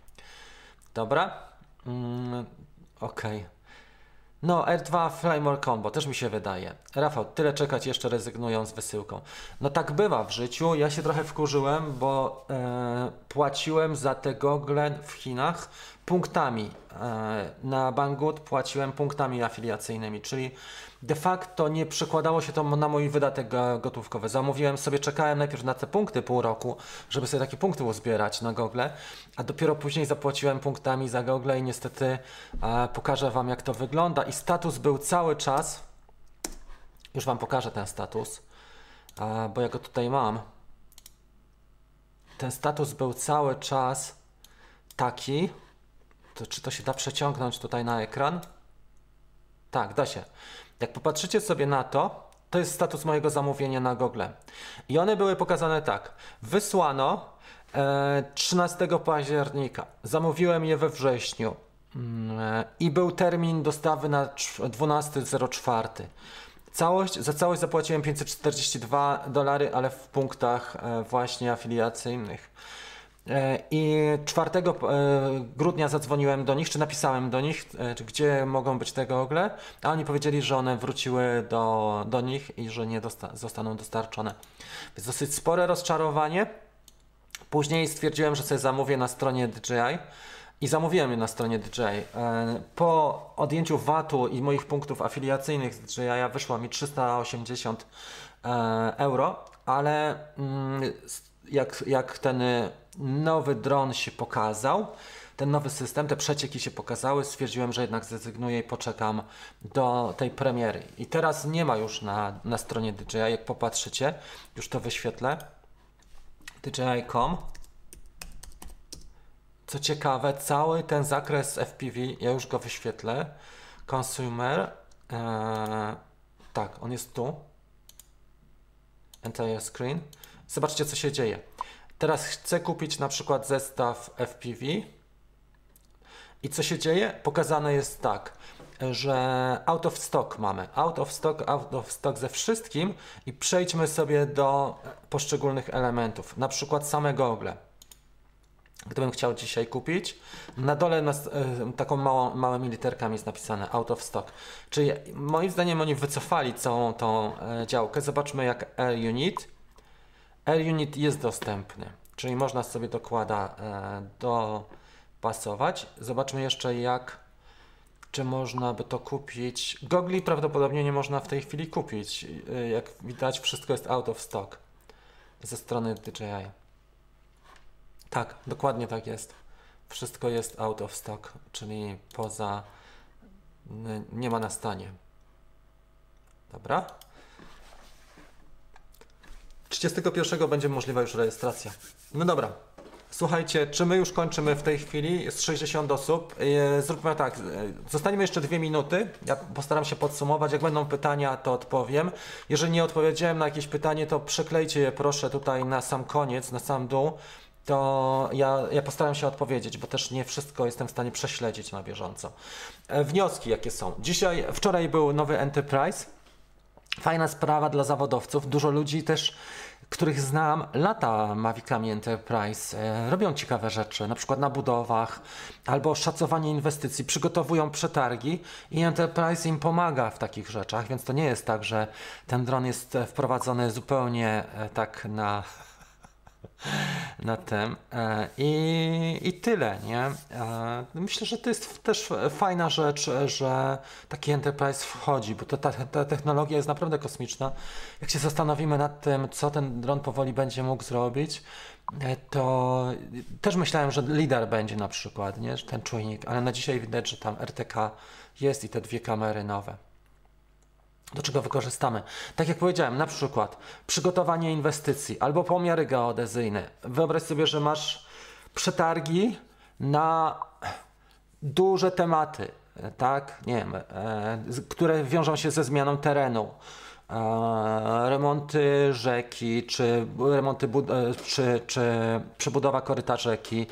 A: Dobra. Okej. Okay. No, R2 Flymore Combo też mi się wydaje. Rafał, tyle czekać jeszcze rezygnują z wysyłką. No tak bywa w życiu. Ja się trochę wkurzyłem, bo e, płaciłem za te gogle w Chinach punktami. E, na Banggood płaciłem punktami afiliacyjnymi, czyli de facto nie przekładało się to na mój wydatek gotówkowy. Zamówiłem sobie, czekałem najpierw na te punkty pół roku, żeby sobie takie punkty uzbierać na Google, a dopiero później zapłaciłem punktami za Google i niestety e, pokażę Wam jak to wygląda. I status był cały czas, już Wam pokażę ten status, e, bo ja go tutaj mam. Ten status był cały czas taki, to czy to się da przeciągnąć tutaj na ekran? Tak, da się. Jak popatrzycie sobie na to, to jest status mojego zamówienia na Google. I one były pokazane tak. Wysłano e, 13 października. Zamówiłem je we wrześniu. Mm, e, I był termin dostawy na 12.04. Całość, za całość zapłaciłem 542 dolary, ale w punktach e, właśnie afiliacyjnych. E, I 4 e, grudnia zadzwoniłem do nich, czy napisałem do nich, e, gdzie mogą być te gogle, a oni powiedzieli, że one wróciły do, do nich i że nie dosta zostaną dostarczone. Więc dosyć spore rozczarowanie. Później stwierdziłem, że sobie zamówię na stronie DJI i zamówiłem je na stronie DJI. Po odjęciu VAT-u i moich punktów afiliacyjnych z DJI wyszło mi 380 euro, ale mm, jak, jak ten nowy dron się pokazał, ten nowy system, te przecieki się pokazały, stwierdziłem, że jednak zrezygnuję i poczekam do tej premiery. I teraz nie ma już na, na stronie DJI, jak popatrzycie, już to wyświetlę. DJI.com Co ciekawe, cały ten zakres FPV, ja już go wyświetlę. Consumer, ee, tak, on jest tu. Entire screen. Zobaczcie, co się dzieje. Teraz chcę kupić na przykład zestaw FPV. I co się dzieje? Pokazane jest tak, że out of stock mamy. Out of stock, out of stock ze wszystkim i przejdźmy sobie do poszczególnych elementów. Na przykład same gogle. Gdybym chciał dzisiaj kupić, na dole nas, y, taką małą, małymi literkami jest napisane out of stock. Czyli moim zdaniem oni wycofali całą tą y, działkę. Zobaczmy jak Air Unit R-Unit jest dostępny, czyli można sobie dokłada e, dopasować. Zobaczmy jeszcze jak, czy można by to kupić. Gogli prawdopodobnie nie można w tej chwili kupić. E, jak widać wszystko jest out of stock ze strony DJI. Tak, dokładnie tak jest. Wszystko jest out of stock, czyli poza, nie ma na stanie. Dobra. 31 będzie możliwa już rejestracja. No dobra. Słuchajcie, czy my już kończymy w tej chwili? Jest 60 osób. E, zróbmy tak, e, zostaniemy jeszcze dwie minuty. Ja postaram się podsumować. Jak będą pytania, to odpowiem. Jeżeli nie odpowiedziałem na jakieś pytanie, to przeklejcie je proszę tutaj na sam koniec, na sam dół. To ja, ja postaram się odpowiedzieć, bo też nie wszystko jestem w stanie prześledzić na bieżąco. E, wnioski jakie są? Dzisiaj, wczoraj był nowy Enterprise. Fajna sprawa dla zawodowców. Dużo ludzi też których znam, lata Mavicami Enterprise, e, robią ciekawe rzeczy, na przykład na budowach albo szacowanie inwestycji, przygotowują przetargi i Enterprise im pomaga w takich rzeczach, więc to nie jest tak, że ten dron jest wprowadzony zupełnie e, tak na na tym. E, I, I tyle, nie? E, myślę, że to jest też fajna rzecz, że taki Enterprise wchodzi, bo ta, ta technologia jest naprawdę kosmiczna. Jak się zastanowimy nad tym, co ten dron powoli będzie mógł zrobić, e, to też myślałem, że lidar będzie na przykład, nie? Ten czujnik, ale na dzisiaj widać, że tam RTK jest i te dwie kamery nowe. Do czego wykorzystamy? Tak jak powiedziałem, na przykład przygotowanie inwestycji albo pomiary geodezyjne. Wyobraź sobie, że masz przetargi na duże tematy, tak? Nie wiem, e, które wiążą się ze zmianą terenu remonty rzeki, czy remonty, e, czy, czy przebudowa koryta rzeki,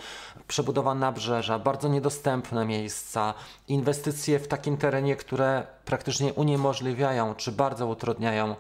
A: przebudowa nabrzeża, bardzo niedostępne miejsca, inwestycje w takim terenie, które praktycznie uniemożliwiają, czy bardzo utrudniają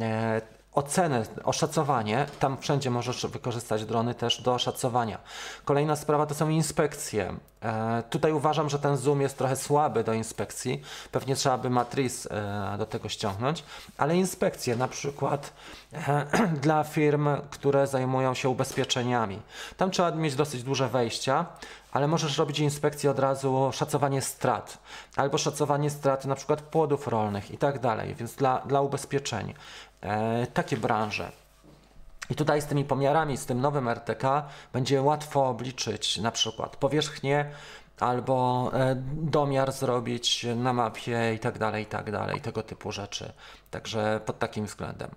A: e, ocenę, oszacowanie. Tam wszędzie możesz wykorzystać drony też do oszacowania. Kolejna sprawa to są inspekcje. E, tutaj uważam, że ten zoom jest trochę słaby do inspekcji. Pewnie trzeba by matriz e, do tego ściągnąć, ale inspekcje na przykład e, dla firm, które zajmują się ubezpieczeniami. Tam trzeba mieć dosyć duże wejścia, ale możesz robić inspekcję od razu, szacowanie strat, albo szacowanie strat na przykład płodów rolnych i tak dalej, więc dla, dla ubezpieczeń. E, takie branże. I tutaj z tymi pomiarami, z tym nowym RTK będzie łatwo obliczyć na przykład powierzchnię albo e, domiar zrobić na mapie i tak dalej, i tak dalej, tego typu rzeczy. Także pod takim względem.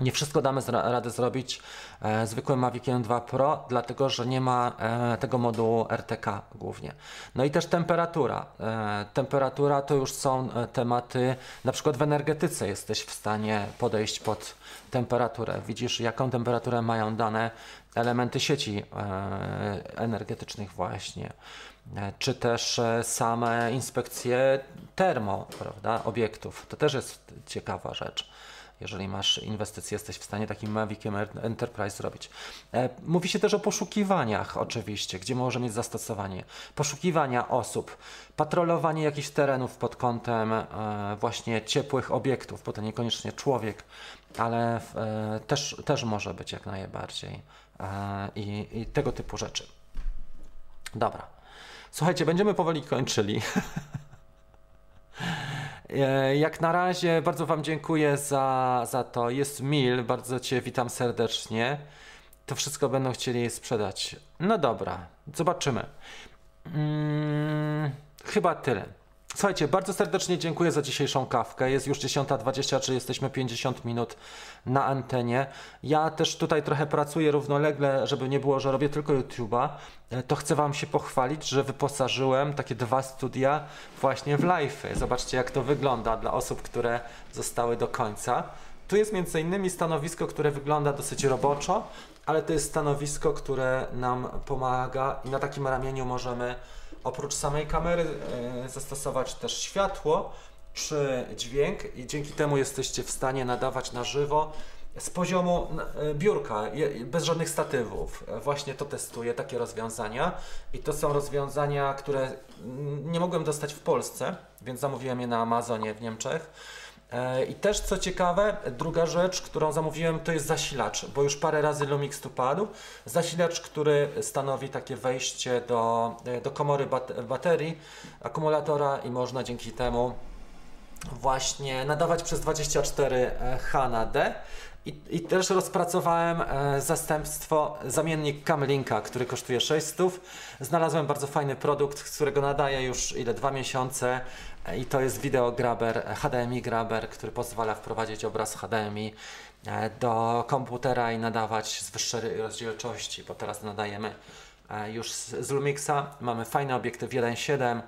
A: Nie wszystko damy radę zrobić e, zwykłym Maviciem 2 Pro, dlatego że nie ma e, tego modułu RTK głównie. No i też temperatura. E, temperatura to już są e, tematy, na przykład w energetyce jesteś w stanie podejść pod temperaturę. Widzisz, jaką temperaturę mają dane elementy sieci e, energetycznych właśnie. E, czy też same inspekcje termo, prawda, obiektów. To też jest ciekawa rzecz jeżeli masz inwestycje, jesteś w stanie takim Maviciem Enterprise zrobić. E, mówi się też o poszukiwaniach oczywiście, gdzie może mieć zastosowanie. Poszukiwania osób, patrolowanie jakichś terenów pod kątem e, właśnie ciepłych obiektów, bo to niekoniecznie człowiek, ale e, też, też może być jak najbardziej i, i tego typu rzeczy. Dobra. Słuchajcie, będziemy powoli kończyli. E, jak na razie bardzo Wam dziękuję za, za to. Jest Mil, bardzo Cię witam serdecznie. To wszystko będą chcieli sprzedać. No dobra, zobaczymy. Hmm, chyba tyle. Słuchajcie, bardzo serdecznie dziękuję za dzisiejszą kawkę. Jest już 10.20, czy jesteśmy 50 minut na antenie. Ja też tutaj trochę pracuję równolegle, żeby nie było, że robię tylko YouTube'a. E, to chcę Wam się pochwalić, że wyposażyłem takie dwa studia właśnie w live. Zobaczcie, jak to wygląda dla osób, które zostały do końca. Tu jest między innymi stanowisko, które wygląda dosyć roboczo, ale to jest stanowisko, które nam pomaga i na takim ramieniu możemy oprócz samej kamery e, zastosować też światło czy dźwięk i dzięki temu jesteście w stanie nadawać na żywo z poziomu e, biurka, bez żadnych statywów. Właśnie to testuję, takie rozwiązania. I to są rozwiązania, które nie mogłem dostać w Polsce, więc zamówiłem je na Amazonie w Niemczech. E, I też co ciekawe, druga rzecz, którą zamówiłem, to jest zasilacz, bo już parę razy Lumix tu padł. Zasilacz, który stanowi takie wejście do, e, do komory baterii, akumulatora i można dzięki temu właśnie nadawać przez 24H na D. I, I, też rozpracowałem e, zastępstwo, zamiennik Camlinka, który kosztuje 600. Znalazłem bardzo fajny produkt, z którego nadaję już ile dwa miesiące i to jest wideo grabber, HDMI grabber, który pozwala wprowadzić obraz HDMI e, do komputera i nadawać z wyższej rozdzielczości, bo teraz nadajemy e, już z Lumixa. Mamy fajny obiektyw 1.7,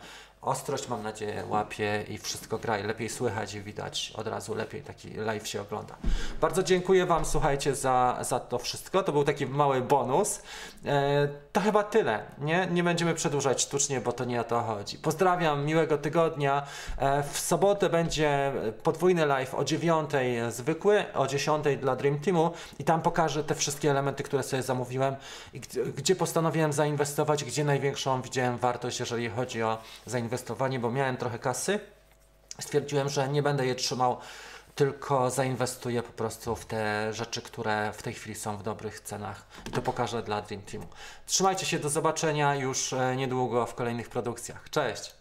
A: ostrość mam nadzieję łapie i wszystko gra i lepiej słychać i widać od razu lepiej taki live się ogląda. Bardzo dziękuję Wam słuchajcie za, za to wszystko, to był taki mały bonus. E, to chyba tyle, nie? Nie będziemy przedłużać sztucznie, bo to nie o to chodzi. Pozdrawiam, miłego tygodnia. E, w sobotę będzie podwójny live o 9 zwykły, o 10 dla Dream Teamu i tam pokażę te wszystkie elementy, które sobie zamówiłem i gdzie postanowiłem zainwestować, gdzie największą widziałem wartość, jeżeli chodzi o zainwestowanie, bo miałem trochę kasy. Stwierdziłem, że nie będę je trzymał tylko zainwestuję po prostu w te rzeczy, które w tej chwili są w dobrych cenach i to pokażę dla Dream Teamu. Trzymajcie się, do zobaczenia już e, niedługo w kolejnych produkcjach. Cześć!